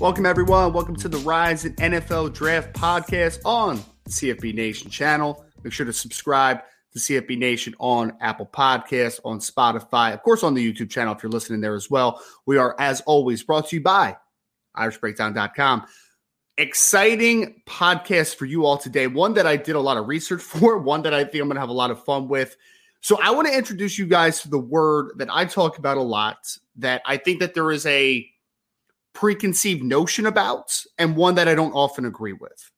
Welcome, everyone. Welcome to the Rise in NFL Draft podcast on the CFB Nation channel. Make sure to subscribe to CFB Nation on Apple Podcasts, on Spotify, of course, on the YouTube channel if you're listening there as well. We are, as always, brought to you by IrishBreakdown.com. Exciting podcast for you all today. One that I did a lot of research for, one that I think I'm going to have a lot of fun with. So I want to introduce you guys to the word that I talk about a lot that I think that there is a preconceived notion about and one that I don't often agree with.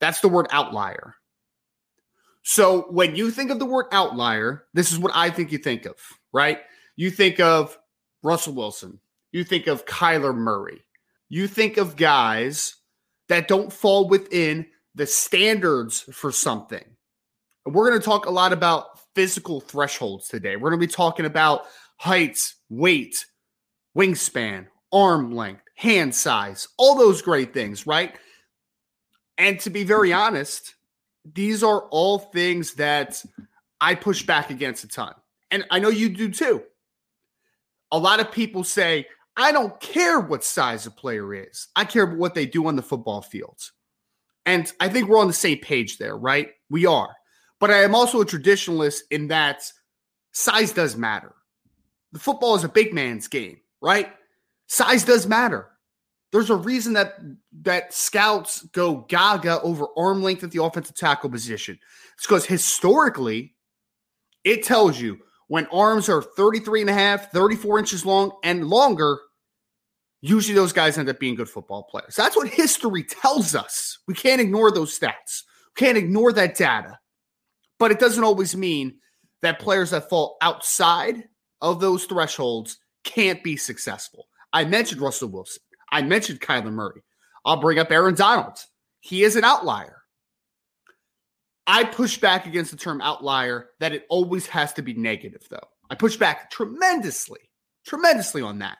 That's the word outlier. So when you think of the word outlier, this is what I think you think of, right? You think of Russell Wilson, you think of Kyler Murray, you think of guys that don't fall within the standards for something. And we're going to talk a lot about physical thresholds today. We're going to be talking about heights, weight, wingspan, arm length, hand size, all those great things, right? And to be very honest, these are all things that I push back against a ton. And I know you do too. A lot of people say, I don't care what size a player is. I care what they do on the football field. And I think we're on the same page there, right? We are. But I am also a traditionalist in that size does matter. The football is a big man's game, right? Size does matter. There's a reason that that scouts go gaga over arm length at the offensive tackle position. It's because historically, it tells you when arms are 33 and a half, 34 inches long, and longer, usually those guys end up being good football players. That's what history tells us. We can't ignore those stats. We can't ignore that data. But it doesn't always mean that players that fall outside of those thresholds can't be successful. I mentioned Russell Wilson. I mentioned Kyler Murray. I'll bring up Aaron Donald. He is an outlier. I push back against the term outlier that it always has to be negative, though. I push back tremendously, tremendously on that.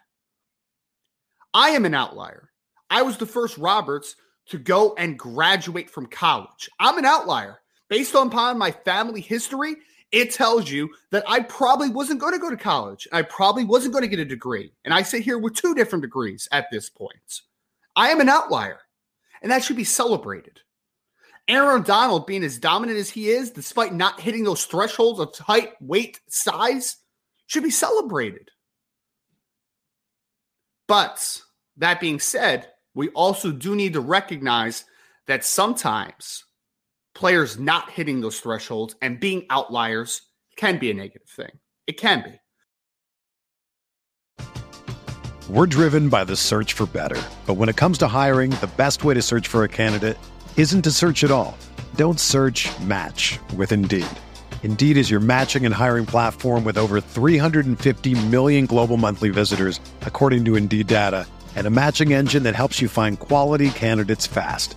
I am an outlier. I was the first Roberts to go and graduate from college. I'm an outlier. Based upon my family history it tells you that I probably wasn't going to go to college. I probably wasn't going to get a degree. And I sit here with two different degrees at this point. I am an outlier, and that should be celebrated. Aaron Donald being as dominant as he is, despite not hitting those thresholds of height, weight, size, should be celebrated. But that being said, we also do need to recognize that sometimes players not hitting those thresholds and being outliers can be a negative thing. It can be. We're driven by the search for better. But when it comes to hiring, the best way to search for a candidate isn't to search at all. Don't search match with Indeed. Indeed is your matching and hiring platform with over 350 million global monthly visitors, according to Indeed data, and a matching engine that helps you find quality candidates fast.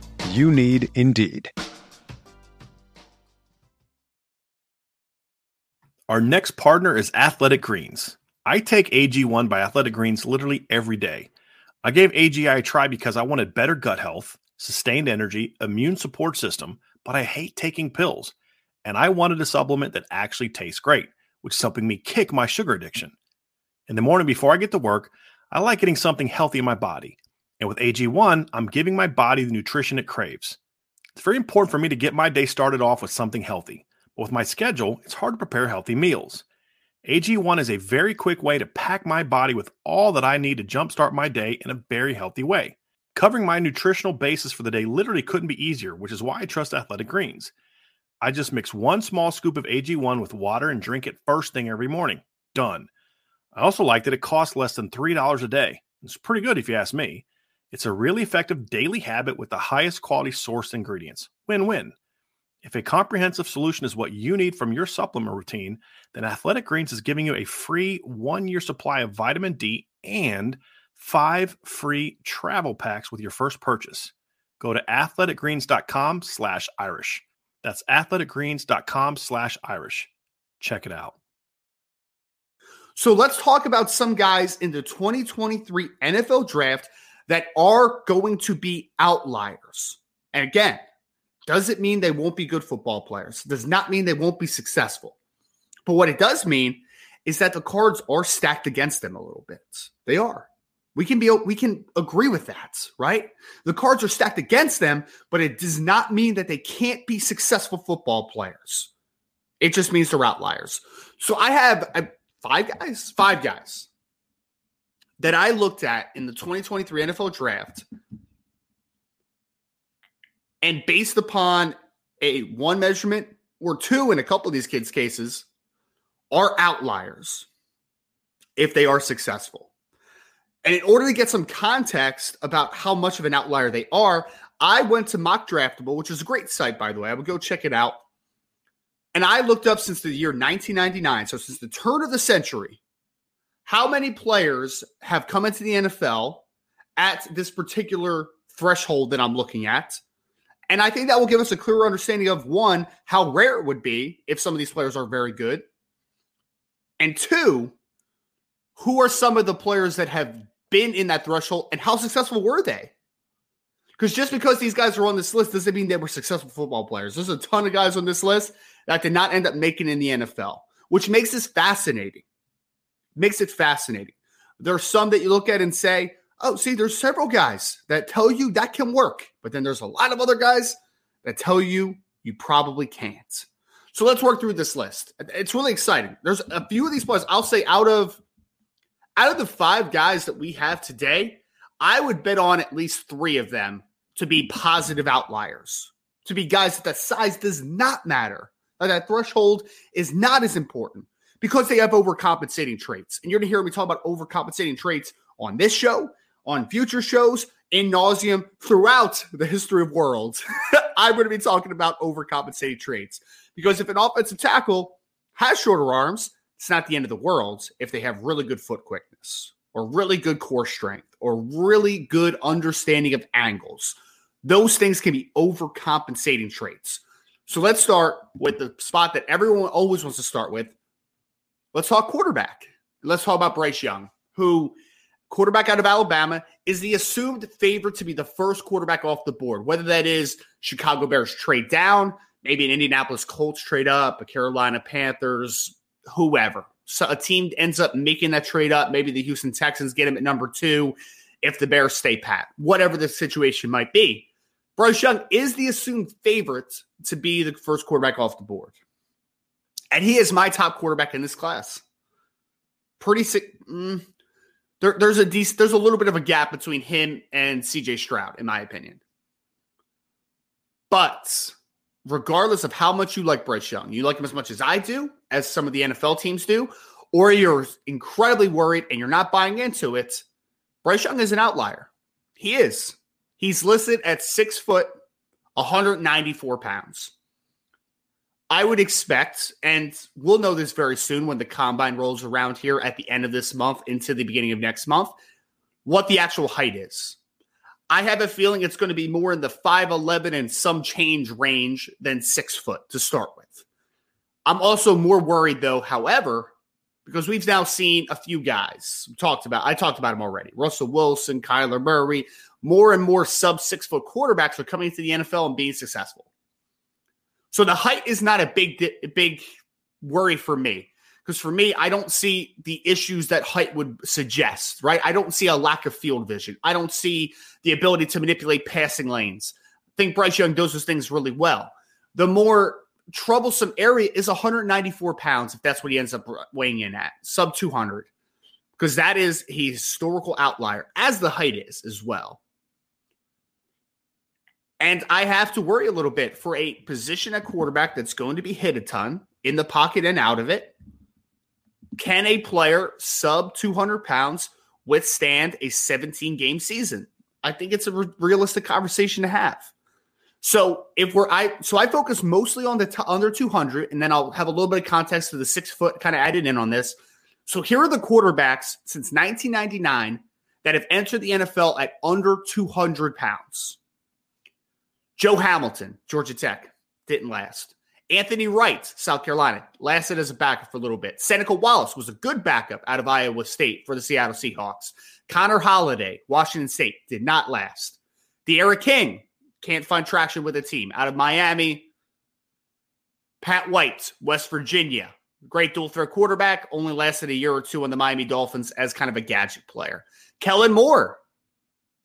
You need Indeed. Our next partner is Athletic Greens. I take AG1 by Athletic Greens literally every day. I gave AG1 a try because I wanted better gut health, sustained energy, immune support system, but I hate taking pills. And I wanted a supplement that actually tastes great, which is helping me kick my sugar addiction. In the morning before I get to work, I like getting something healthy in my body. And with AG1, I'm giving my body the nutrition it craves. It's very important for me to get my day started off with something healthy. But with my schedule, it's hard to prepare healthy meals. AG1 is a very quick way to pack my body with all that I need to jumpstart my day in a very healthy way. Covering my nutritional basis for the day literally couldn't be easier, which is why I trust Athletic Greens. I just mix one small scoop of AG1 with water and drink it first thing every morning. Done. I also like that it costs less than $3 a day. It's pretty good if you ask me. It's a really effective daily habit with the highest quality sourced ingredients. Win win. If a comprehensive solution is what you need from your supplement routine, then Athletic Greens is giving you a free one year supply of vitamin D and five free travel packs with your first purchase. Go to athleticgreens.com slash Irish. That's athleticgreens.com slash Irish. Check it out. So let's talk about some guys in the 2023 NFL draft that are going to be outliers. And again, does it mean they won't be good football players? Does not mean they won't be successful. But what it does mean is that the cards are stacked against them a little bit. They are. We can be we can agree with that, right? The cards are stacked against them, but it does not mean that they can't be successful football players. It just means they're outliers. So I have five guys, five guys that I looked at in the 2023 NFL draft and based upon a one measurement or two in a couple of these kids' cases, are outliers if they are successful. And in order to get some context about how much of an outlier they are, I went to Mock Draftable, which is a great site, by the way. I would go check it out. And I looked up since the year 1999, so since the turn of the century, how many players have come into the NFL at this particular threshold that I'm looking at and I think that will give us a clearer understanding of one, how rare it would be if some of these players are very good. And two, who are some of the players that have been in that threshold and how successful were they? Because just because these guys are on this list doesn't mean they were successful football players. There's a ton of guys on this list that did not end up making in the NFL, which makes this fascinating. Makes it fascinating. There are some that you look at and say, oh, see, there's several guys that tell you that can work, but then there's a lot of other guys that tell you you probably can't. So let's work through this list. It's really exciting. There's a few of these players. I'll say out of out of the five guys that we have today, I would bet on at least three of them to be positive outliers, to be guys that the size does not matter. That threshold is not as important because they have overcompensating traits. And you're going to hear me talk about overcompensating traits on this show on future shows in nauseum throughout the history of worlds. I'm going to be talking about overcompensating traits because if an offensive tackle has shorter arms, it's not the end of the world if they have really good foot quickness or really good core strength or really good understanding of angles. Those things can be overcompensating traits. So let's start with the spot that everyone always wants to start with. Let's talk quarterback. Let's talk about Bryce Young, who quarterback out of Alabama, is the assumed favorite to be the first quarterback off the board, whether that is Chicago Bears trade down, maybe an Indianapolis Colts trade up, a Carolina Panthers, whoever. So a team ends up making that trade up. Maybe the Houston Texans get him at number two if the Bears stay pat, whatever the situation might be. Bryce Young is the assumed favorite to be the first quarterback off the board. And he is my top quarterback in this class. Pretty sick. Mm, there, there's a decent, there's a little bit of a gap between him and CJ Stroud, in my opinion. But regardless of how much you like Bryce Young, you like him as much as I do, as some of the NFL teams do, or you're incredibly worried and you're not buying into it, Bryce Young is an outlier. He is. He's listed at six foot, 194 pounds. I would expect, and we'll know this very soon when the combine rolls around here at the end of this month into the beginning of next month, what the actual height is. I have a feeling it's going to be more in the 5'11 and some change range than six foot to start with. I'm also more worried, though, however, because we've now seen a few guys talked about. I talked about them already. Russell Wilson, Kyler Murray, more and more sub six foot quarterbacks are coming into the NFL and being successful. So the height is not a big, big worry for me. Because for me, I don't see the issues that height would suggest, right? I don't see a lack of field vision. I don't see the ability to manipulate passing lanes. I think Bryce Young does those things really well. The more troublesome area is 194 pounds, if that's what he ends up weighing in at, sub 200, because that is a historical outlier, as the height is as well. And I have to worry a little bit for a position at quarterback that's going to be hit a ton in the pocket and out of it. Can a player sub 200 pounds withstand a 17 game season? I think it's a re- realistic conversation to have. So if we're I so I focus mostly on the t- under 200, and then I'll have a little bit of context to the six foot kind of added in on this. So here are the quarterbacks since 1999 that have entered the NFL at under 200 pounds. Joe Hamilton, Georgia Tech, didn't last. Anthony Wright, South Carolina, lasted as a backup for a little bit. Seneca Wallace was a good backup out of Iowa State for the Seattle Seahawks. Connor Halliday, Washington State, did not last. D'Eriq King, can't find traction with a team. Out of Miami, Pat White, West Virginia. Great dual threat quarterback, only lasted a year or two on the Miami Dolphins as kind of a gadget player. Kellen Moore,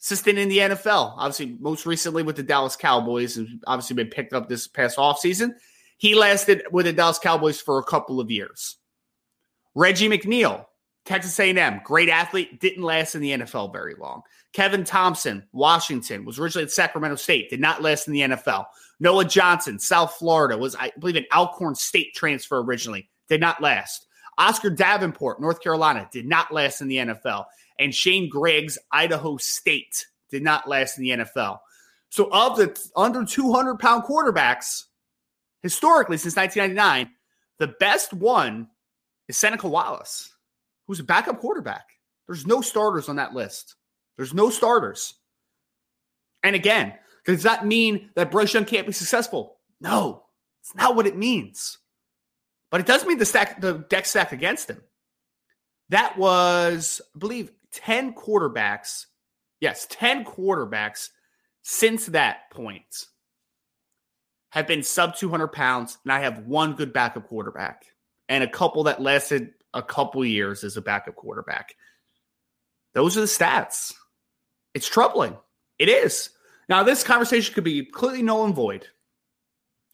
assistant in the NFL, obviously most recently with the Dallas Cowboys, and obviously been picked up this past offseason. He lasted with the Dallas Cowboys for a couple of years. Reggie McNeal, Texas A&M, great athlete, didn't last in the NFL very long. Kevin Thompson, Washington, was originally at Sacramento State, did not last in the NFL. Noah Johnson, South Florida, was, I believe, an Alcorn State transfer originally, did not last. Oscar Davenport, North Carolina, did not last in the NFL. And Shane Griggs, Idaho State, did not last in the NFL. So, of the under 200 pound quarterbacks, historically since 1999, the best one is Seneca Wallace, who's a backup quarterback. There's no starters on that list. There's no starters. And again, does that mean that Bryce Young can't be successful? No, it's not what it means. But it does mean the stack, the deck stacked against him. That was, I believe, 10 quarterbacks. Yes, 10 quarterbacks since that point have been sub 200 pounds, and I have one good backup quarterback and a couple that lasted a couple years as a backup quarterback. Those are the stats. It's troubling. It is. Now, this conversation could be completely null and void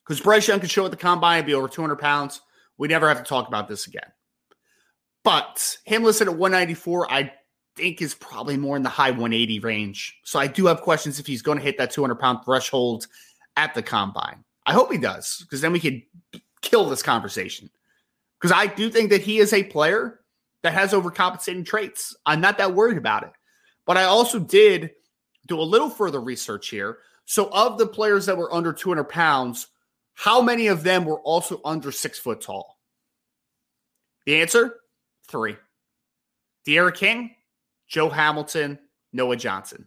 because Bryce Young could show at the combine and be over 200 pounds. We never have to talk about this again. But him listed at 194, I think is probably more in the high 180 range. So I do have questions if he's going to hit that 200 pound threshold at the combine. I hope he does because then we could kill this conversation. Because I do think that he is a player that has overcompensating traits. I'm not that worried about it. But I also did do a little further research here. So, of the players that were under 200 pounds, how many of them were also under six foot tall? The answer three D'Eriq King, Joe Hamilton, Noah Johnson.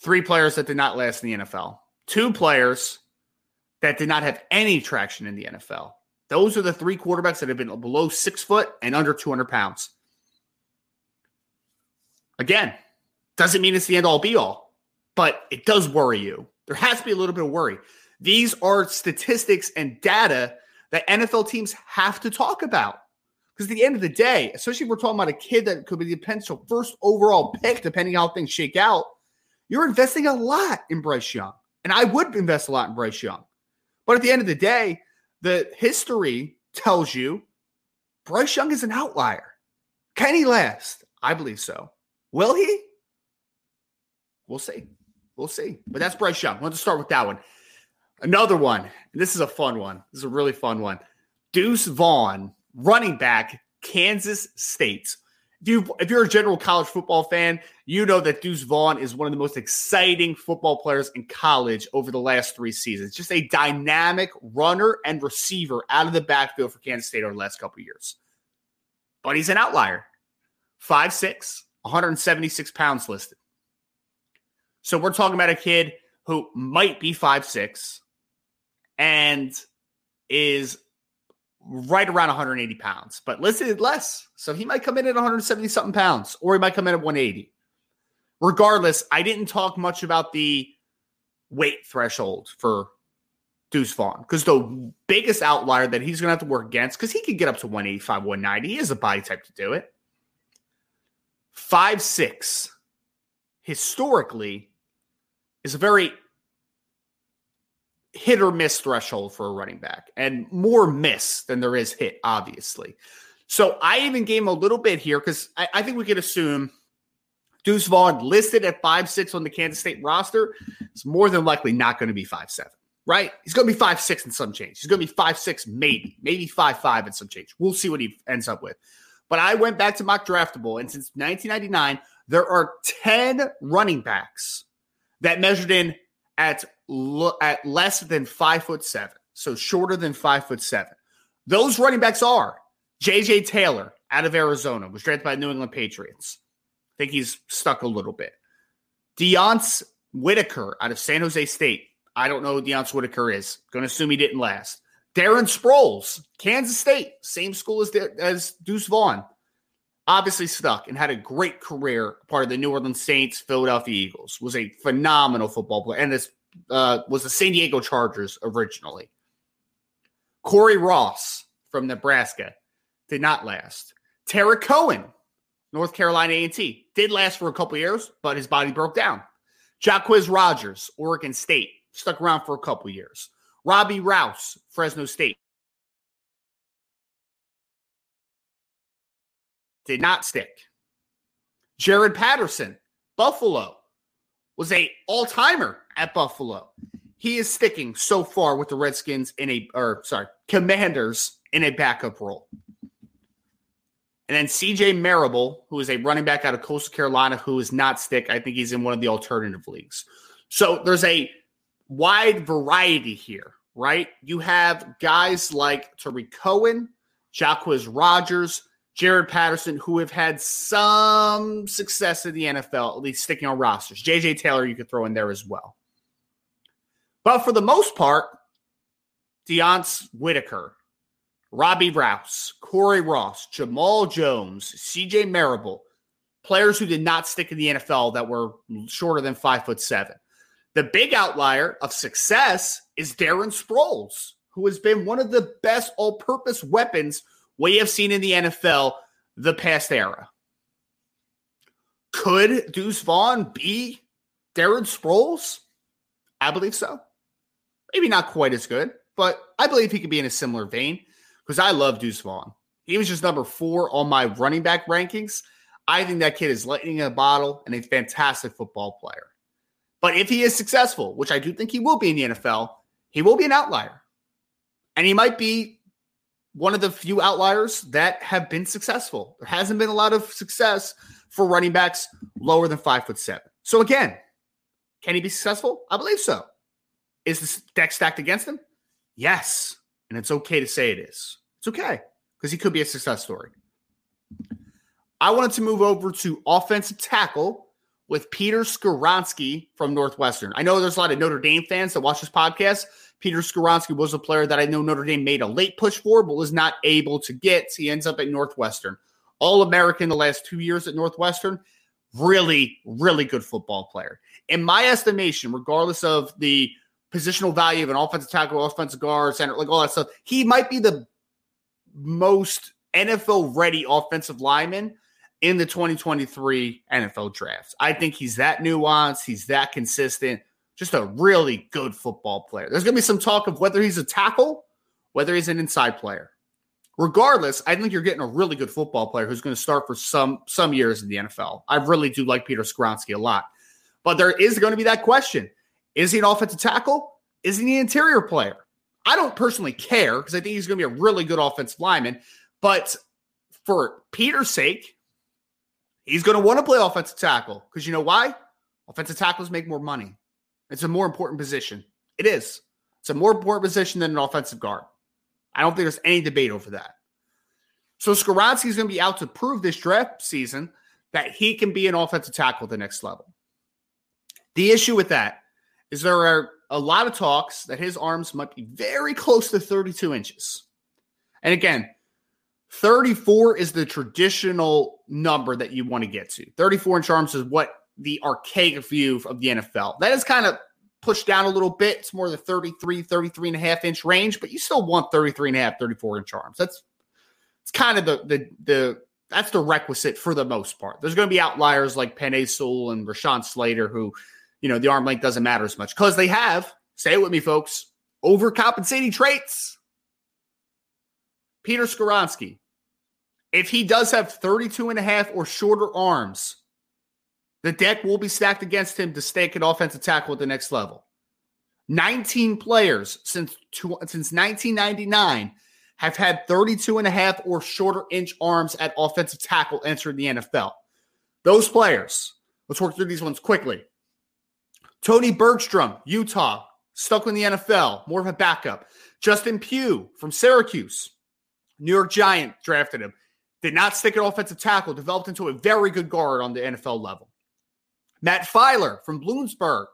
Three players that did not last in the NFL. Two players that did not have any traction in the NFL. Those are the three quarterbacks that have been below six foot and under 200 pounds. Again, doesn't mean it's the end all be all, but it does worry you. There has to be a little bit of worry. These are statistics and data that NFL teams have to talk about. Because at the end of the day, especially if we're talking about a kid that could be the potential first overall pick, depending how things shake out, you're investing a lot in Bryce Young. And I would invest a lot in Bryce Young. But at the end of the day, the history tells you Bryce Young is an outlier. Can he last? I believe so. Will he? We'll see. We'll see. But that's Bryce Young. Let's start with that one. Another one. This is a fun one. This is a really fun one. Deuce Vaughn, running back, Kansas State. If, you, if you're a general college football fan, you know that Deuce Vaughn is one of the most exciting football players in college over the last three seasons. Just a dynamic runner and receiver out of the backfield for Kansas State over the last couple years. But he's an outlier. 5'6, 176 pounds listed. So we're talking about a kid who might be five six and is right around 180 pounds, but listed less. So he might come in at 170 something pounds, or he might come in at 180. Regardless, I didn't talk much about the weight threshold for Deuce Vaughn because the biggest outlier that he's going to have to work against, because he could get up to 185, 190. He has a body type to do it. Five six, historically, is a very hit or miss threshold for a running back and more miss than there is hit, obviously. So I even gave him a little bit here because I, I, think we could assume Deuce Vaughn listed at five six on the Kansas State roster is more than likely not going to be five seven, right? He's going to be five six in some change. He's going to be five six, maybe, maybe five five in some change. We'll see what he ends up with. But I went back to mock draftable, and since 1999, there are 10 running backs that measured in at at less than five foot seven, so shorter than five foot seven. Those running backs are J.J. Taylor out of Arizona, was drafted by the New England Patriots. I think he's stuck a little bit. Deonce Whitaker out of San Jose State. I don't know who Deonce Whitaker is. Going to assume he didn't last. Darren Sproles, Kansas State, same school as, as Deuce Vaughn obviously stuck and had a great career, part of the New Orleans Saints, Philadelphia Eagles, was a phenomenal football player, and this uh, was the San Diego Chargers originally. Corey Ross from Nebraska did not last. Tarik Cohen, North Carolina A&T, did last for a couple years, but his body broke down. Jacquizz Rodgers, Oregon State, stuck around for a couple years. Robbie Rouse, Fresno State, did not stick. Jaret Patterson, Buffalo, was a all-timer at Buffalo. He is sticking so far with the Redskins in a or sorry, Commanders in a backup role. And then CJ Marable, who is a running back out of Coastal Carolina, who is not stick. I think he's in one of the alternative leagues. So there's a wide variety here, right? You have guys like Tarik Cohen, Jacquizz Rodgers, Jaret Patterson, who have had some success in the NFL, at least sticking on rosters. JJ Taylor, you could throw in there as well. But for the most part, Deonce Whitaker, Robbie Rouse, Corey Ross, Jamal Jones, CJ Marable, players who did not stick in the NFL that were shorter than five foot seven. The big outlier of success is Darren Sproles, who has been one of the best all purpose weapons we have seen in the NFL the past era. Could Deuce Vaughn be Darren Sproles? I believe so. Maybe not quite as good, but I believe he could be in a similar vein because I love Deuce Vaughn. He was just number four on my running back rankings. I think that kid is lightning in a bottle and a fantastic football player. But if he is successful, which I do think he will be in the NFL, he will be an outlier. And he might be one of the few outliers that have been successful. There hasn't been a lot of success for running backs lower than five foot seven. So again, can he be successful? I believe so. Is the deck stacked against him? Yes. And it's okay to say it is. It's okay because he could be a success story. I wanted to move over to offensive tackle with Peter Skoronski from Northwestern. I know there's a lot of Notre Dame fans that watch this podcast. Peter Skoronski was a player that I know Notre Dame made a late push for, but was not able to get. He ends up at Northwestern. All American the last two years at Northwestern. Really, really good football player. In my estimation, regardless of the positional value of an offensive tackle, offensive guard, center, like all that stuff, he might be the most NFL ready offensive lineman in the 2023 NFL drafts. I think he's that nuanced, he's that consistent just a really good football player. There's going to be some talk of whether he's a tackle, whether he's an inside player. regardless, I think you're getting a really good football player who's going to start for some some years in the NFL. I really do like Peter Skoronski a lot. But there is going to be that question. Is he an offensive tackle? Is he an interior player? I don't personally care because I think he's going to be a really good offensive lineman. But for Peter's sake, he's going to want to play offensive tackle because you know why? Offensive tackles make more money. It's a more important position. It is. It's a more important position than an offensive guard. I don't think there's any debate over that. So Skoronski is going to be out to prove this draft season that he can be an offensive tackle at the next level. The issue with that is there are a lot of talks that his arms might be very close to 32 inches. And again, 34 is the traditional number that you want to get to. 34 inch arms is what the archaic view of the NFL. That is kind of pushed down a little bit. It's more the 33, 33 and a half inch range, but you still want 33 and a half, 34 inch arms. That's it's kind of the the the that's the requisite for the most part. There's going to be outliers like Sewell and Rashawn Slater, who, you know, the arm length doesn't matter as much because they have, say it with me, folks, overcompensating traits. Peter Skoronski, if he does have 32 and a half or shorter arms, the deck will be stacked against him to stake an offensive tackle at the next level. 19 players since, since 1999 have had 32 and a half or shorter inch arms at offensive tackle entering the NFL. Those players, let's work through these ones quickly. Tony Bergstrom, Utah, stuck in the NFL, more of a backup. Justin Pugh from Syracuse, New York Giant drafted him. Did not stick at offensive tackle, developed into a very good guard on the NFL level. Matt Feiler from Bloomsburg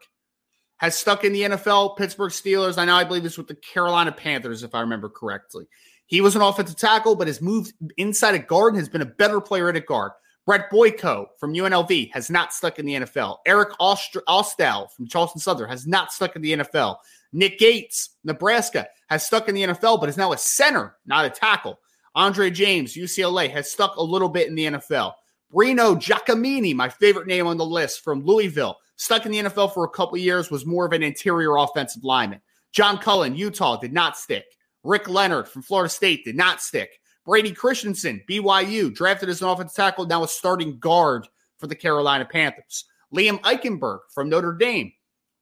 has stuck in the NFL, Pittsburgh Steelers. I know I believe this with the Carolina Panthers, if I remember correctly. He was an offensive tackle, but has moved inside a guard and has been a better player at a guard. Brett Boyko from UNLV has not stuck in the NFL. Eric Ost- Ostel from Charleston Southern has not stuck in the NFL. Nick Gates, Nebraska, has stuck in the NFL, but is now a center, not a tackle. Andre James, UCLA, has stuck a little bit in the NFL. Breno Giacomini, my favorite name on the list from Louisville, stuck in the NFL for a couple years, was more of an interior offensive lineman. John Cullen, Utah, did not stick. Rick Leonard from Florida State did not stick. Brady Christensen, BYU, drafted as an offensive tackle, now a starting guard for the Carolina Panthers. Liam Eichenberg from Notre Dame,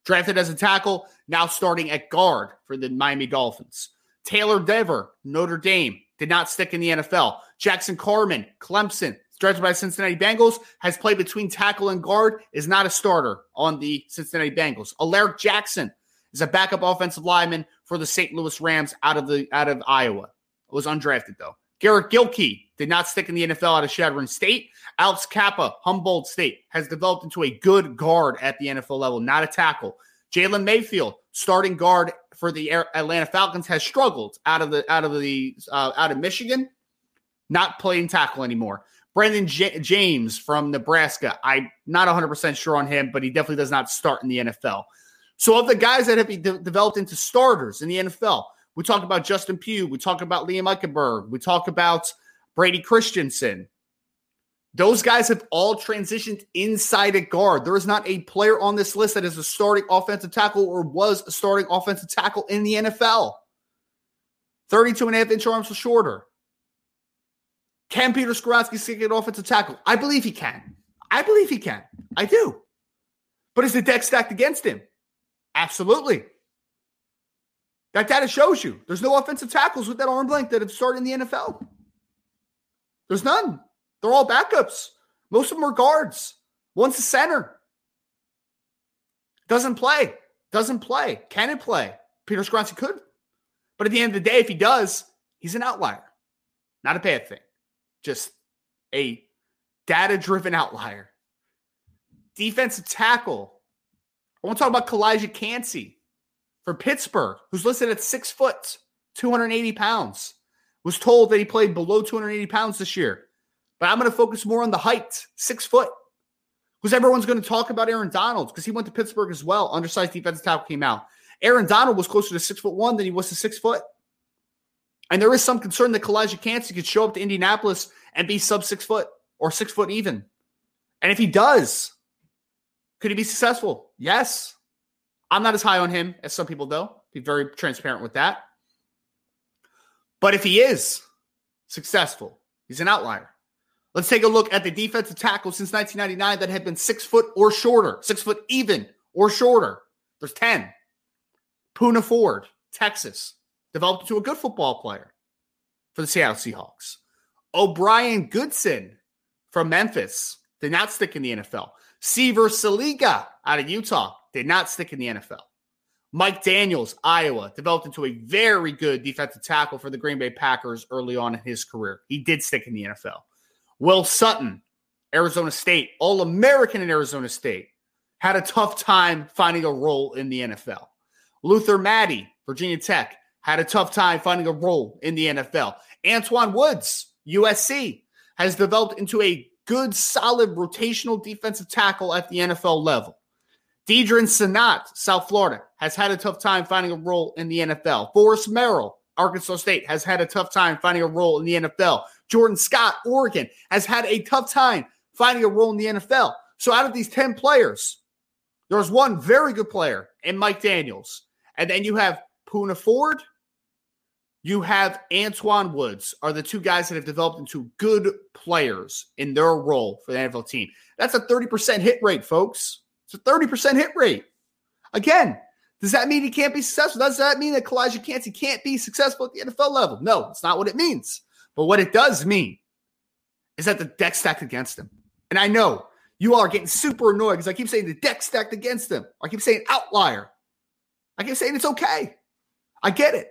drafted as a tackle, now starting at guard for the Miami Dolphins. Taylor Dever, Notre Dame, did not stick in the NFL. Jackson Carman, Clemson, drafted by Cincinnati Bengals, has played between tackle and guard, is not a starter on the Cincinnati Bengals. Alaric Jackson is a backup offensive lineman for the St. Louis Rams out of the out of Iowa. Was undrafted though. Garrett Gilkey did not stick in the NFL out of Chadron State. Alex Cappa, Humboldt State, has developed into a good guard at the NFL level, not a tackle. Jalen Mayfield, starting guard for the Atlanta Falcons, has struggled out of the out of the uh, out of Michigan, not playing tackle anymore. Brandon J- James from Nebraska, I'm not 100 percent sure on him, but he definitely does not start in the NFL. So of the guys that have been de- developed into starters in the NFL, we talk about Justin Pugh, we talk about Liam Eichenberg, we talk about Brady Christensen. Those guys have all transitioned inside a guard. There is not a player on this list that is a starting offensive tackle or was a starting offensive tackle in the NFL. 32 and a half inch arms or shorter. Can Peter Skoronski stick an offensive tackle? I believe he can. I believe he can. I do. But is the deck stacked against him? Absolutely. That data shows you there's no offensive tackles with that arm length that have started in the NFL. There's none. They're all backups. Most of them are guards. One's a center. Doesn't play. Doesn't play. Can it play? Peter Skoronski could. But at the end of the day, if he does, he's an outlier. Not a bad thing. Just a data driven outlier. Defensive tackle. I want to talk about Calijah Kancey for Pittsburgh, who's listed at six foot, 280 pounds. Was told that he played below 280 pounds this year. But I'm going to focus more on the height, six foot. Because everyone's going to talk about Aaron Donald because he went to Pittsburgh as well. Undersized defensive tackle came out. Aaron Donald was closer to six foot one than he was to six foot. And there is some concern that Calijah Kancey could show up to Indianapolis and be sub six foot or six foot even. And if he does, could he be successful? Yes. I'm not as high on him as some people, though. Be very transparent with that. But if he is, successful. He's an outlier. Let's take a look at the defensive tackle since 1999 that have been six foot or shorter, six foot even or shorter. There's 10. Poona Ford, Texas, developed into a good football player for the Seattle Seahawks. O'Brien Goodson from Memphis did not stick in the NFL. Sealver Siliga out of Utah did not stick in the NFL. Mike Daniels, Iowa, developed into a very good defensive tackle for the Green Bay Packers early on in his career. He did stick in the NFL. Will Sutton, Arizona State, All American in Arizona State, had a tough time finding a role in the NFL. Luther Maddy, Virginia Tech, had a tough time finding a role in the NFL. Antwaun Woods, USC, has developed into a good, solid rotational defensive tackle at the NFL level. Deadrin Senat, South Florida, has had a tough time finding a role in the NFL. Forrest Merrill, Arkansas State, has had a tough time finding a role in the NFL. Jordan Scott, Oregon, has had a tough time finding a role in the NFL. So out of these 10 players, there's one very good player in Mike Daniels. And then you have Poona Ford, you have Antwaun Woods, are the two guys that have developed into good players in their role for the NFL team. That's a 30% hit rate, folks. It's a 30% hit rate. Again, does that mean he can't be successful? Does that mean that Calijah Kancey can't be successful at the NFL level? No, it's not what it means. But what it does mean is that the deck stacked against him. And I know you all are getting super annoyed because I keep saying the deck stacked against him. I keep saying outlier. I keep saying it's okay. I get it.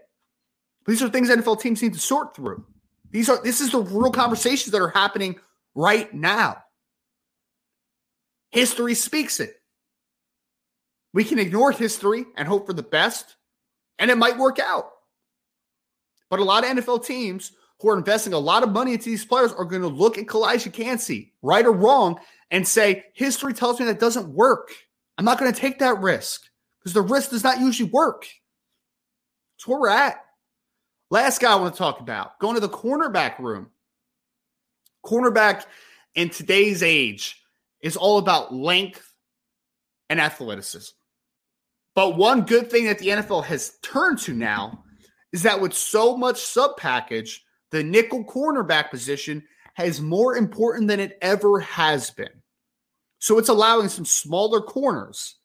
But these are things NFL teams need to sort through. These are this is the real conversations that are happening right now. History speaks it. We can ignore history and hope for the best, and it might work out. But a lot of NFL teams who are investing a lot of money into these players are going to look at Calijah Kancey, right or wrong, and say, history tells me that doesn't work. I'm not going to take that risk because the risk does not usually work. That's where we're at. Last guy I want to talk about going to the cornerback room. Cornerback in today's age is all about length and athleticism. But one good thing that the NFL has turned to now is that with so much sub package, the nickel cornerback position has more important than it ever has been. So it's allowing some smaller corners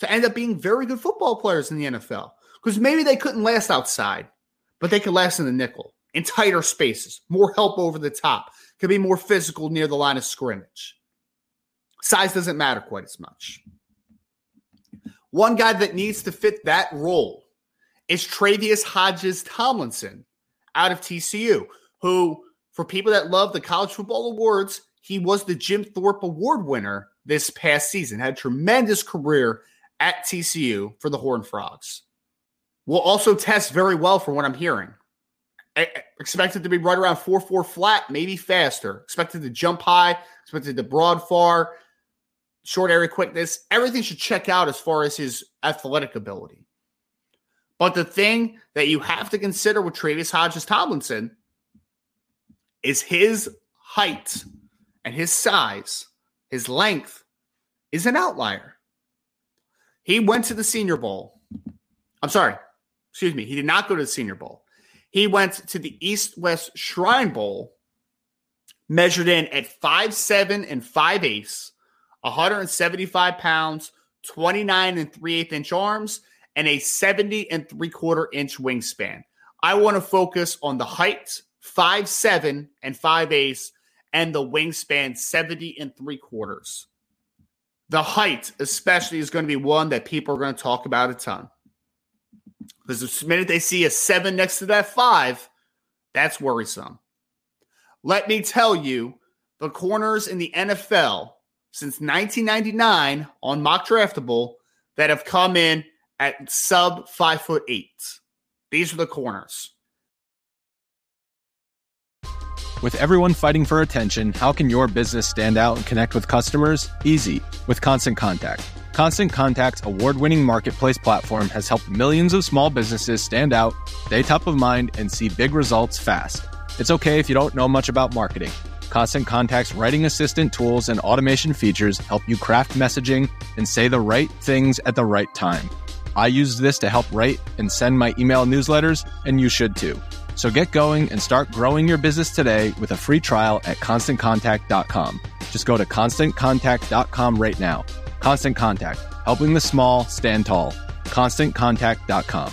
to end up being very good football players in the NFL because maybe they couldn't last outside, but they could last in the nickel in tighter spaces, more help over the top, could be more physical near the line of scrimmage. Size doesn't matter quite as much. One guy that needs to fit that role is Tre'Vius Hodges Tomlinson out of TCU, who, for people that love the college football awards, he was the Jim Thorpe Award winner this past season, had a tremendous career at TCU for the Horned Frogs. Will also test very well from what I'm hearing. expected to be right around 4 4 flat, maybe faster. Expected to jump high, expected to broad far, short area quickness. Everything should check out as far as his athletic ability. But the thing that you have to consider with Travis Hodges Tomlinson is his height and his size, his length is an outlier. He went to the Senior Bowl. I'm sorry, excuse me. He did not go to the Senior Bowl. He went to the East West Shrine Bowl, measured in at five seven and 5 eighths, 175 pounds, 29 and 3 eighth inch arms, and a 70 and three quarter inch wingspan. I want to focus on the height, five seven and five eighths, and the wingspan, 70 and three quarters. The height, especially, is going to be one that people are going to talk about a ton. Because the minute they see a seven next to that five, that's worrisome. Let me tell you, the corners in the NFL since 1999 on mock draftable that have come in at sub five foot eight. These are the corners. With everyone fighting for attention, how can your business stand out and connect with customers? Easy, with Constant Contact. Constant Contact's award winning marketplace platform has helped millions of small businesses stand out, stay top of mind, and see big results fast. It's okay if you don't know much about marketing. Constant Contact's writing assistant tools and automation features help you craft messaging and say the right things at the right time. I use this to help write and send my email newsletters, and you should too. So get going and start growing your business today with a free trial at constantcontact.com. Just go to constantcontact.com right now. Constant Contact, helping the small stand tall. ConstantContact.com.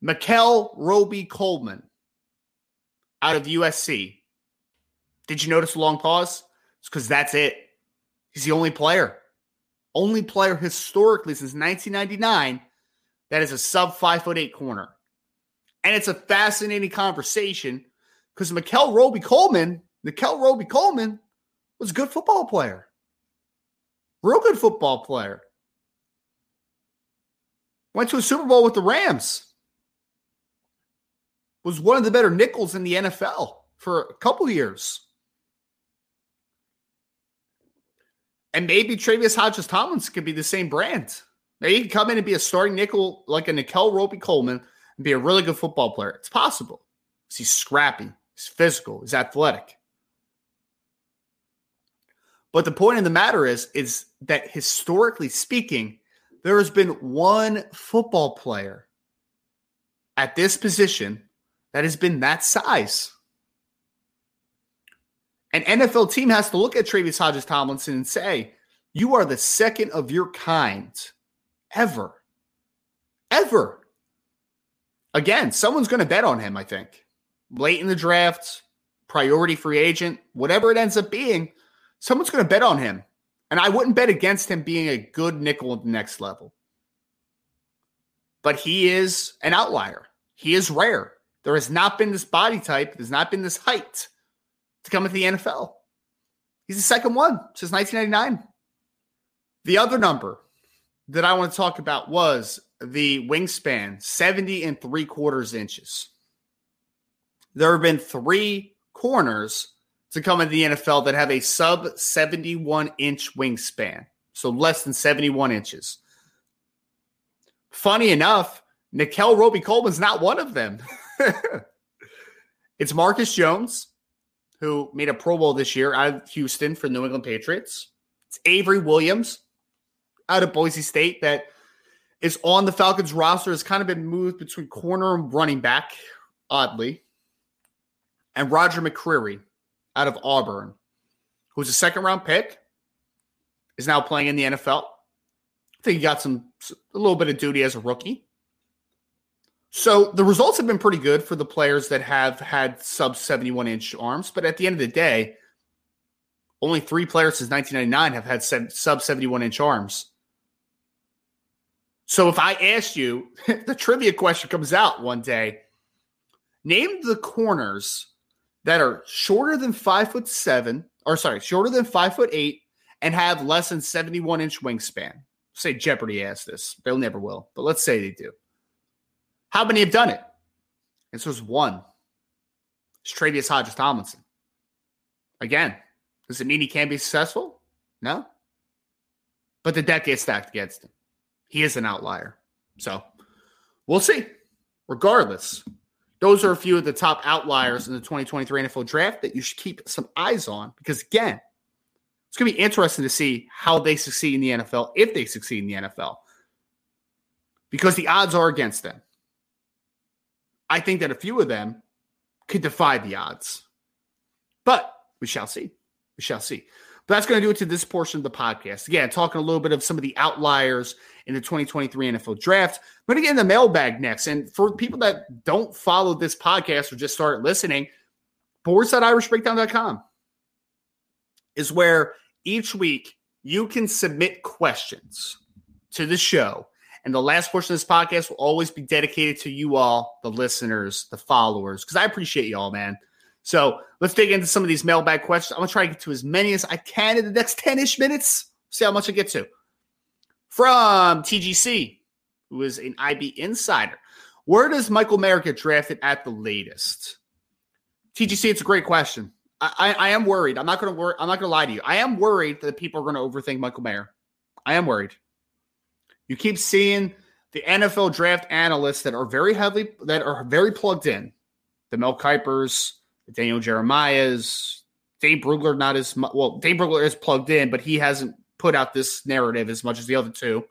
Nickell Robey-Coleman out of USC. Did you notice the long pause? It's because that's it. He's the only player, only player historically since 1999 that is a sub five foot eight corner. And it's a fascinating conversation because Nickell Robey-Coleman, Mikel Roby Coleman was a good football player. Real good football player. Went to a Super Bowl with the Rams was one of the better nickels in the NFL for a couple years. And maybe Tre'Vius Hodges-Tomlinson could be the same brand. Maybe he could come in and be a starting nickel like a Nickell Robey-Coleman and be a really good football player. It's possible. He's scrappy, he's physical, he's athletic. But the point of the matter is, is that historically speaking, there has been one football player at this position that has been that size. An NFL team has to look at Tre'Vius Hodges-Tomlinson and say, You are the second of your kind ever. Ever. Again, someone's going to bet on him, I think. Late in the draft, priority free agent, whatever it ends up being, someone's going to bet on him. And I wouldn't bet against him being a good nickel at the next level. But he is an outlier. He is rare. There has not been this body type, there's not been this height to come into the NFL. He's the second one since 1999. The other number that I want to talk about was the wingspan 70 and three quarters inches. There have been three corners to come into the NFL that have a sub 71 inch wingspan, so less than 71 inches. Funny enough, Nickell Robey-Coleman's not one of them. it's Marcus Jones, who made a Pro Bowl this year out of Houston for New England Patriots. It's Avery Williams out of Boise State that is on the Falcons roster, has kind of been moved between corner and running back, oddly. And Roger McCreary out of Auburn, who's a second round pick, is now playing in the NFL. I think he got some a little bit of duty as a rookie. So the results have been pretty good for the players that have had sub 71 inch arms, but at the end of the day, only three players since 1999 have had sub 71 inch arms. So if I asked you, the trivia question comes out one day, name the corners that are shorter than five foot seven, or sorry, shorter than five foot eight, and have less than 71 inch wingspan. Say Jeopardy asked this. They'll never will, but let's say they do. How many have done it? This was one. It's Hodges Tomlinson. Again, does it mean he can't be successful? No. But the deck gets stacked against him. He is an outlier. So we'll see. Regardless, those are a few of the top outliers in the 2023 NFL draft that you should keep some eyes on because, again, it's going to be interesting to see how they succeed in the NFL, if they succeed in the NFL, because the odds are against them. I think that a few of them could defy the odds. But we shall see. We shall see. But that's going to do it to this portion of the podcast. Again, talking a little bit of some of the outliers in the 2023 NFL draft. I'm going to get in the mailbag next. And for people that don't follow this podcast or just start listening, boards.irishbreakdown.com is where each week you can submit questions to the show and the last portion of this podcast will always be dedicated to you all, the listeners, the followers, because I appreciate you all, man. So let's dig into some of these mailbag questions. I'm going to try to get to as many as I can in the next 10 ish minutes. See how much I get to. From TGC, who is an IB insider. Where does Michael Mayer get drafted at the latest? TGC, it's a great question. I, I, I am worried. I'm not going to worry. I'm not going to lie to you. I am worried that people are going to overthink Michael Mayer. I am worried. You keep seeing the NFL draft analysts that are very heavily that are very plugged in. The Mel Kipers, the Daniel Jeremiah's, Dane Brugler not as much. Well, Dane Brugler is plugged in, but he hasn't put out this narrative as much as the other two.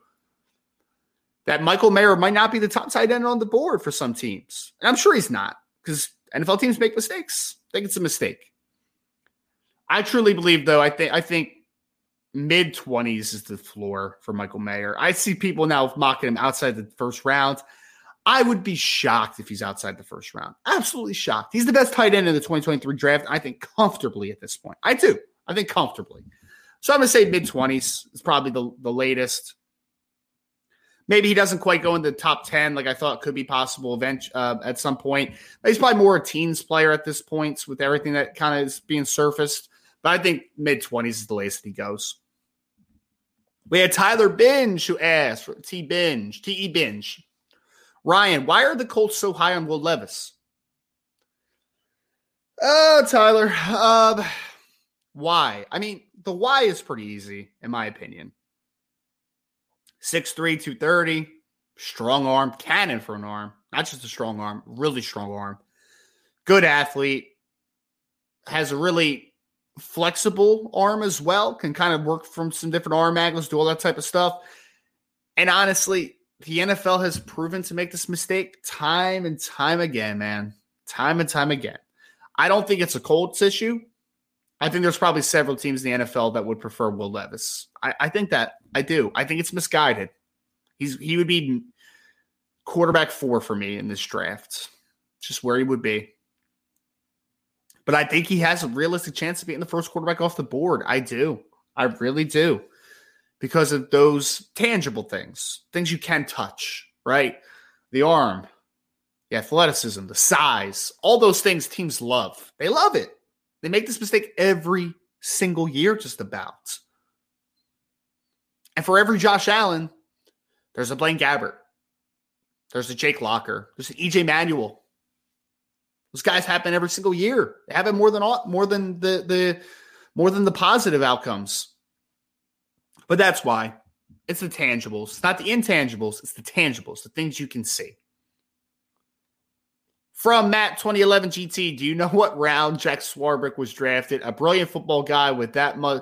That Michael Mayer might not be the top tight end on the board for some teams, and I'm sure he's not because NFL teams make mistakes. I think it's a mistake. I truly believe, though. I think I think mid twenties is the floor for Michael Mayer. I see people now mocking him outside the first round. I would be shocked if he's outside the first round. Absolutely shocked. He's the best tight end in the 2023 draft. I think comfortably at this point. I do. I think comfortably. So I'm going to say mid 20s is probably the, the latest. Maybe he doesn't quite go in the top 10 like I thought could be possible event, uh, at some point. He's probably more a teens player at this point with everything that kind of is being surfaced. But I think mid 20s is the latest he goes. We had Tyler Binge who asked, T Binge, T E Binge. Ryan, why are the Colts so high on Will Levis? Oh, Tyler. Uh, why? I mean, the why is pretty easy, in my opinion. 6'3, 230, strong arm, cannon for an arm. Not just a strong arm, really strong arm. Good athlete. Has a really flexible arm as well. Can kind of work from some different arm angles, do all that type of stuff. And honestly, the NFL has proven to make this mistake time and time again, man. Time and time again. I don't think it's a Colts issue. I think there's probably several teams in the NFL that would prefer Will Levis. I, I think that I do. I think it's misguided. He's he would be quarterback four for me in this draft. Just where he would be. But I think he has a realistic chance of being the first quarterback off the board. I do. I really do because of those tangible things, things you can touch, right? The arm, the athleticism, the size, all those things teams love. They love it. They make this mistake every single year, just about. And for every Josh Allen, there's a Blaine Gabbert. There's a Jake Locker. There's an EJ Manuel. Those guys happen every single year. They happen more than all, more than the the more than the positive outcomes. But that's why it's the tangibles. It's not the intangibles, it's the tangibles, the things you can see. From Matt 2011 GT, do you know what round Jack Swarbrick was drafted? A brilliant football guy with that mu-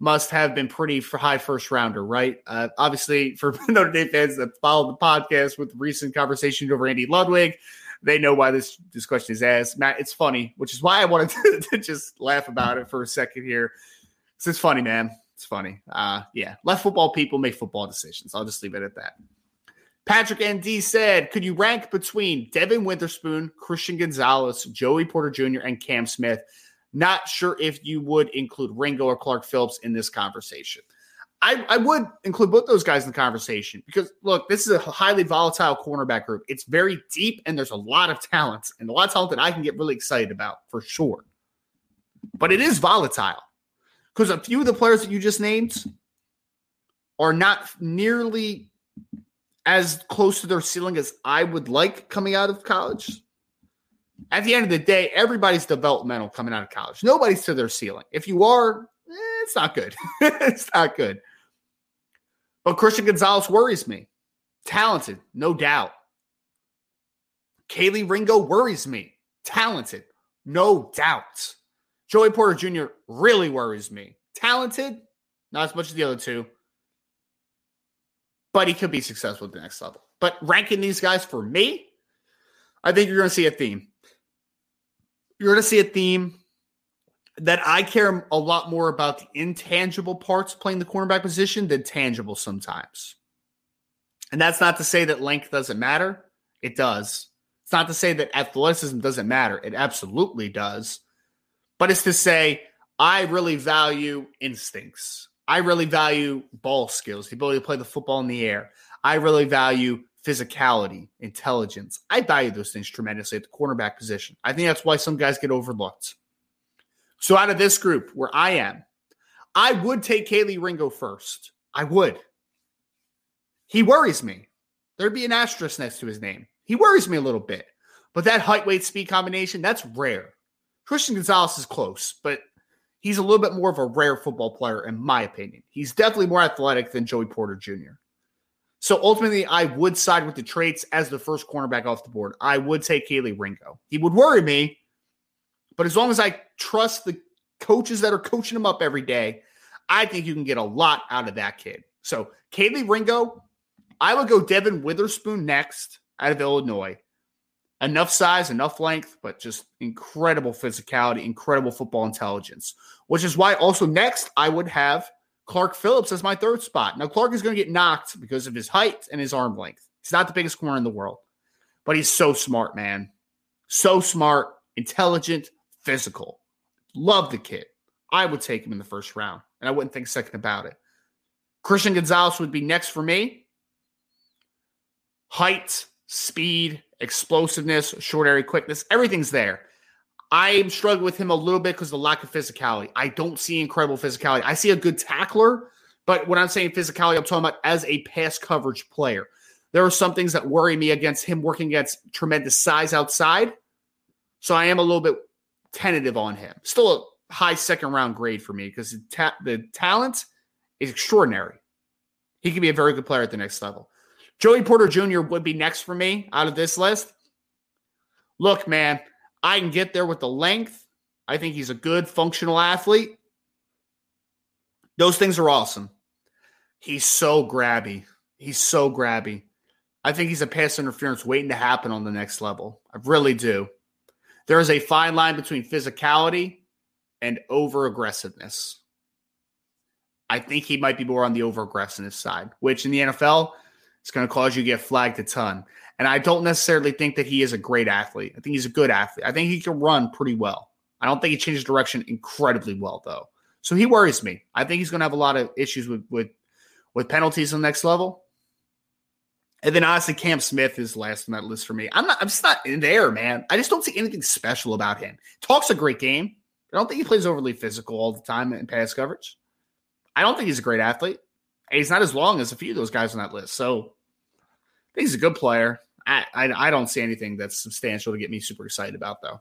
must have been pretty high first rounder, right? Uh, obviously, for Notre Dame fans that followed the podcast with recent conversation over Andy Ludwig, they know why this this question is asked. Matt, it's funny, which is why I wanted to, to just laugh about it for a second here. It's funny, man. It's funny. Uh, yeah, let football people make football decisions. I'll just leave it at that. Patrick ND said, could you rank between Devin Witherspoon, Christian Gonzalez, Joey Porter Jr., and Cam Smith? Not sure if you would include Ringo or Clark Phillips in this conversation. I, I would include both those guys in the conversation because look, this is a highly volatile cornerback group. It's very deep and there's a lot of talent and a lot of talent that I can get really excited about for sure. But it is volatile because a few of the players that you just named are not nearly as close to their ceiling as I would like coming out of college. At the end of the day, everybody's developmental coming out of college. Nobody's to their ceiling. If you are, it's not good. it's not good. But Christian Gonzalez worries me. Talented, no doubt. Kelee Ringo worries me. Talented, no doubt. Joey Porter Jr. really worries me. Talented, not as much as the other two, but he could be successful at the next level. But ranking these guys for me, I think you're going to see a theme. You're going to see a theme that I care a lot more about the intangible parts playing the cornerback position than tangible sometimes. And that's not to say that length doesn't matter. It does. It's not to say that athleticism doesn't matter. It absolutely does but it's to say, I really value instincts. I really value ball skills, the ability to play the football in the air. I really value physicality, intelligence. I value those things tremendously at the cornerback position. I think that's why some guys get overlooked. So, out of this group where I am, I would take Kelee Ringo first. I would. He worries me. there'd be an asterisk next to his name. He worries me a little bit. But that height, weight, speed combination, that's rare. Christian Gonzalez is close, but he's a little bit more of a rare football player, in my opinion. He's definitely more athletic than Joey Porter Jr. So ultimately, I would side with the traits as the first cornerback off the board. I would take Kelee Ringo. He would worry me, but as long as I trust the coaches that are coaching him up every day, I think you can get a lot out of that kid. So Kelee Ringo, I would go Devin Witherspoon next out of Illinois. Enough size, enough length, but just incredible physicality, incredible football intelligence. Which is why also next I would have Clark Phillips as my third spot. Now, Clark is going to get knocked because of his height and his arm length. He's not the biggest corner in the world, but he's so smart, man. So smart, intelligent, physical. Love the kid. I would take him in the first round, and I wouldn't think second about it. Christian Gonzalez would be next for me. Height, speed, explosiveness, short area quickness, everything's there. I am struggling with him a little bit because the lack of physicality. I don't see incredible physicality. I see a good tackler, but when I'm saying physicality, I'm talking about as a pass coverage player. There are some things that worry me against him working against tremendous size outside. So I am a little bit tentative on him. Still a high second round grade for me because the, ta- the talent is extraordinary. He could be a very good player at the next level. Joey Porter Jr. would be next for me out of this list. Look, man, I can get there with the length. I think he's a good functional athlete. Those things are awesome. He's so grabby. He's so grabby. I think he's a pass interference waiting to happen on the next level. I really do. There is a fine line between physicality and over aggressiveness. I think he might be more on the over aggressiveness side, which in the NFL is going to cause you to get flagged a ton. And I don't necessarily think that he is a great athlete. I think he's a good athlete. I think he can run pretty well. I don't think he changes direction incredibly well, though. So he worries me. I think he's going to have a lot of issues with with with penalties on the next level. And then honestly, Cam Smith is last on that list for me. I'm not. I'm just not in there, man. I just don't see anything special about him. Talks a great game. I don't think he plays overly physical all the time in pass coverage. I don't think he's a great athlete. He's not as long as a few of those guys on that list. So I think he's a good player. I, I, I don't see anything that's substantial to get me super excited about, though.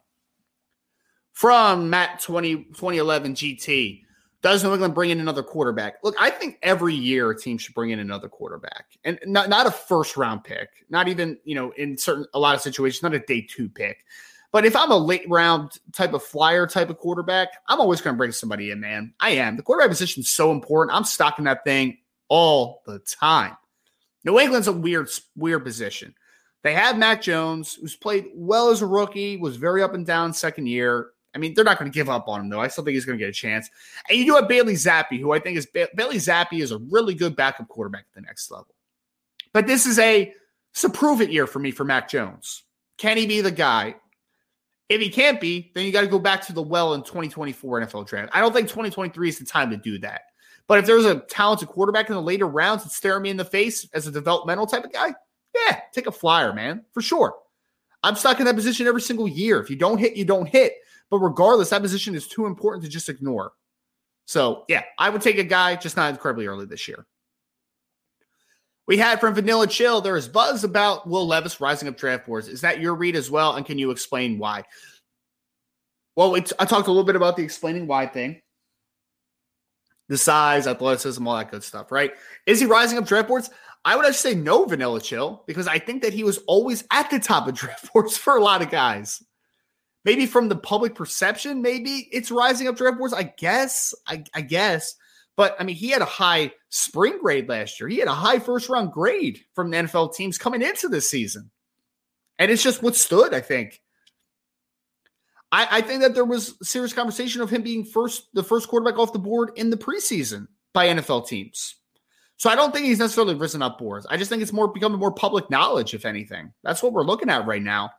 From Matt 20, 2011 GT, does New England bring in another quarterback? Look, I think every year a team should bring in another quarterback, and not not a first round pick, not even you know in certain a lot of situations, not a day two pick. But if I'm a late round type of flyer type of quarterback, I'm always going to bring somebody in, man. I am. The quarterback position is so important. I'm stocking that thing all the time. New England's a weird, weird position. They have Mac Jones, who's played well as a rookie, was very up and down second year. I mean, they're not going to give up on him, though. I still think he's going to get a chance. And you do have Bailey Zappe, who I think is Bailey Zappe is a really good backup quarterback at the next level. But this is a it's a prove it year for me for Mac Jones. Can he be the guy? If he can't be, then you got to go back to the well in 2024 NFL draft. I don't think 2023 is the time to do that. But if there's a talented quarterback in the later rounds that's staring me in the face as a developmental type of guy, yeah, take a flyer, man, for sure. I'm stuck in that position every single year. If you don't hit, you don't hit. But regardless, that position is too important to just ignore. So, yeah, I would take a guy, just not incredibly early this year. We had from Vanilla Chill, there is buzz about Will Levis rising up draft boards. Is that your read as well? And can you explain why? Well, I talked a little bit about the explaining why thing the size, athleticism, all that good stuff, right? Is he rising up draft boards? I would actually say no, Vanilla Chill, because I think that he was always at the top of draft boards for a lot of guys. Maybe from the public perception, maybe it's rising up draft boards. I guess, I, I guess. But I mean, he had a high spring grade last year. He had a high first round grade from the NFL teams coming into this season. And it's just what stood, I think. I, I think that there was serious conversation of him being first, the first quarterback off the board in the preseason by NFL teams. So I don't think he's necessarily risen up boards. I just think it's more becoming more public knowledge, if anything. That's what we're looking at right now.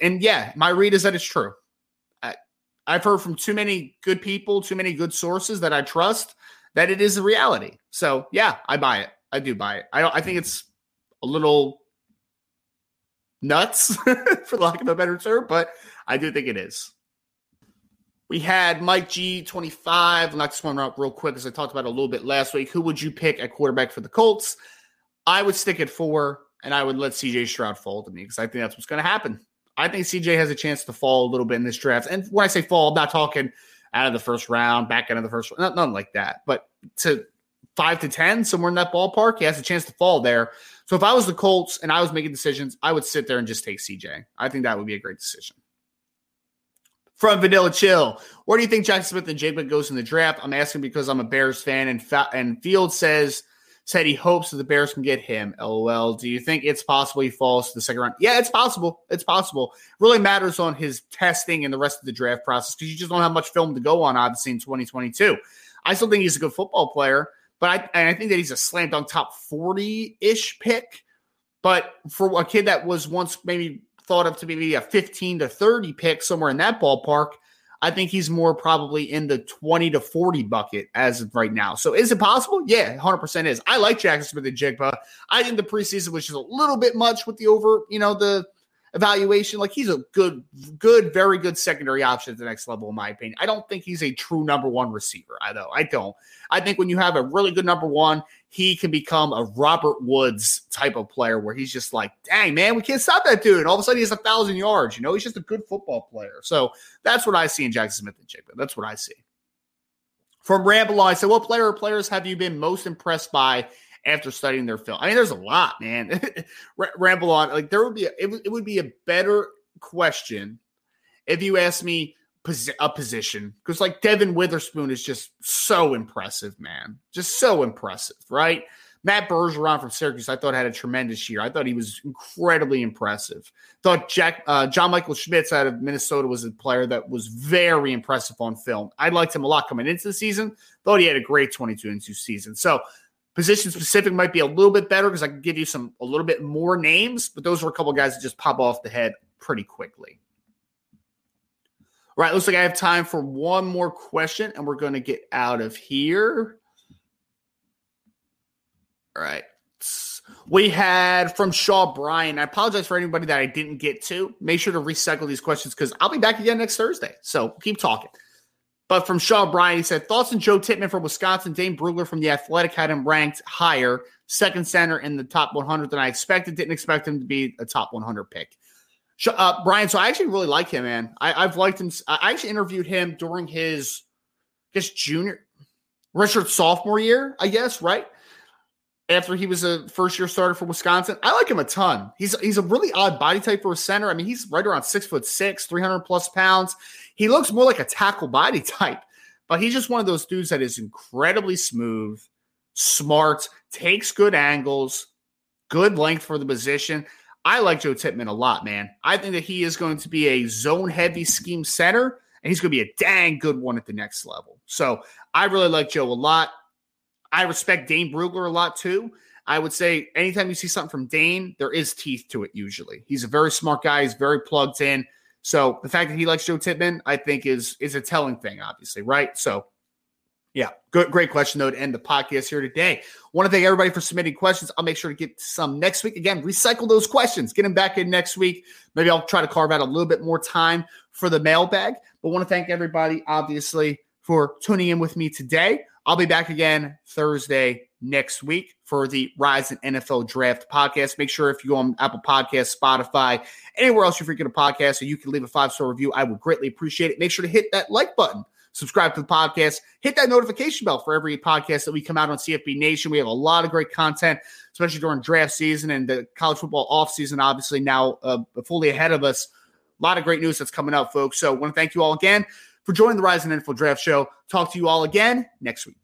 And yeah, my read is that it's true. I, I've heard from too many good people, too many good sources that I trust that it is a reality. So yeah, I buy it. I do buy it. I don't. I think it's a little nuts, for lack of a better term, but I do think it is. We had Mike G25. I'll knock this one out real quick as I talked about a little bit last week. Who would you pick at quarterback for the Colts? I would stick at four and I would let CJ Stroud fall to me because I think that's what's going to happen. I think CJ has a chance to fall a little bit in this draft. And when I say fall, I'm not talking out of the first round, back end of the first round, nothing like that. But to five to 10, somewhere in that ballpark, he has a chance to fall there. So if I was the Colts and I was making decisions, I would sit there and just take CJ. I think that would be a great decision. From Vanilla Chill, where do you think Jackson Smith-Njigba goes in the draft? I'm asking because I'm a Bears fan, and Fa- and Field says said he hopes that the Bears can get him. LOL. Do you think it's possible he falls to the second round? Yeah, it's possible. It's possible. really matters on his testing and the rest of the draft process because you just don't have much film to go on, obviously, in 2022. I still think he's a good football player, but I, I think that he's a slam dunk top 40 ish pick. But for a kid that was once maybe thought of to be maybe a 15 to 30 pick, somewhere in that ballpark, I think he's more probably in the 20 to 40 bucket as of right now. So is it possible? Yeah, 100% is. I like Jackson Smith-Njigba. I think the preseason was just a little bit much with the over, you know, the evaluation. Like he's a good, good, very good secondary option at the next level, in my opinion. I don't think he's a true number one receiver. I know I don't. I think when you have a really good number one, he can become a Robert Woods type of player where he's just like, dang, man, we can't stop that dude. And all of a sudden he has a thousand yards. You know, he's just a good football player. So that's what I see in Jackson Smith-Njigba. That's what I see. From Ramble I said, what player or players have you been most impressed by after studying their film. I mean, there's a lot, man. Ramble on. Like there would be a, it, it would be a better question if you asked me a position because like Devin Witherspoon is just so impressive, man. Just so impressive, right? Matt Bergeron from Syracuse, I thought had a tremendous year. I thought he was incredibly impressive. Thought Jack uh, John Michael Schmitz out of Minnesota was a player that was very impressive on film. I liked him a lot coming into the season. Thought he had a great 22 and 2 season. So Position specific might be a little bit better because I can give you some a little bit more names, but those were a couple guys that just pop off the head pretty quickly. All right, looks like I have time for one more question, and we're going to get out of here. All right. We had from Shaw Bryan. I apologize for anybody that I didn't get to. Make sure to recycle these questions because I'll be back again next Thursday. So keep talking. But from Shaw Bryan, he said thoughts on Joe Tippmann from Wisconsin. Dane Brugler from the Athletic had him ranked higher, second center in the top 100 than I expected. Didn't expect him to be a top 100 pick. Uh, Brian, so I actually really like him, man. I, have liked him. I actually interviewed him during his, I guess, junior, redshirt sophomore year, I guess, right? After he was a first year starter for Wisconsin, I like him a ton. He's he's a really odd body type for a center. I mean, he's right around six foot six, three hundred plus pounds. He looks more like a tackle body type, but he's just one of those dudes that is incredibly smooth, smart, takes good angles, good length for the position. I like Joe Tippmann a lot, man. I think that he is going to be a zone heavy scheme center, and he's going to be a dang good one at the next level. So I really like Joe a lot. I respect Dane Brugler a lot too. I would say anytime you see something from Dane, there is teeth to it usually. He's a very smart guy, he's very plugged in. So the fact that he likes Joe Tippmann, I think, is is a telling thing, obviously, right? So yeah, good, great question though to end the podcast here today. Want to thank everybody for submitting questions. I'll make sure to get some next week. Again, recycle those questions, get them back in next week. Maybe I'll try to carve out a little bit more time for the mailbag. But want to thank everybody, obviously, for tuning in with me today. I'll be back again Thursday next week for the Rise in NFL Draft podcast. Make sure if you go on Apple Podcasts, Spotify, anywhere else you're freaking a podcast, so you can leave a five star review, I would greatly appreciate it. Make sure to hit that like button, subscribe to the podcast, hit that notification bell for every podcast that we come out on CFB Nation. We have a lot of great content, especially during draft season and the college football off season. Obviously, now uh, fully ahead of us. A lot of great news that's coming up, folks. So, I want to thank you all again for joining the Rise in NFL Draft Show. Talk to you all again next week.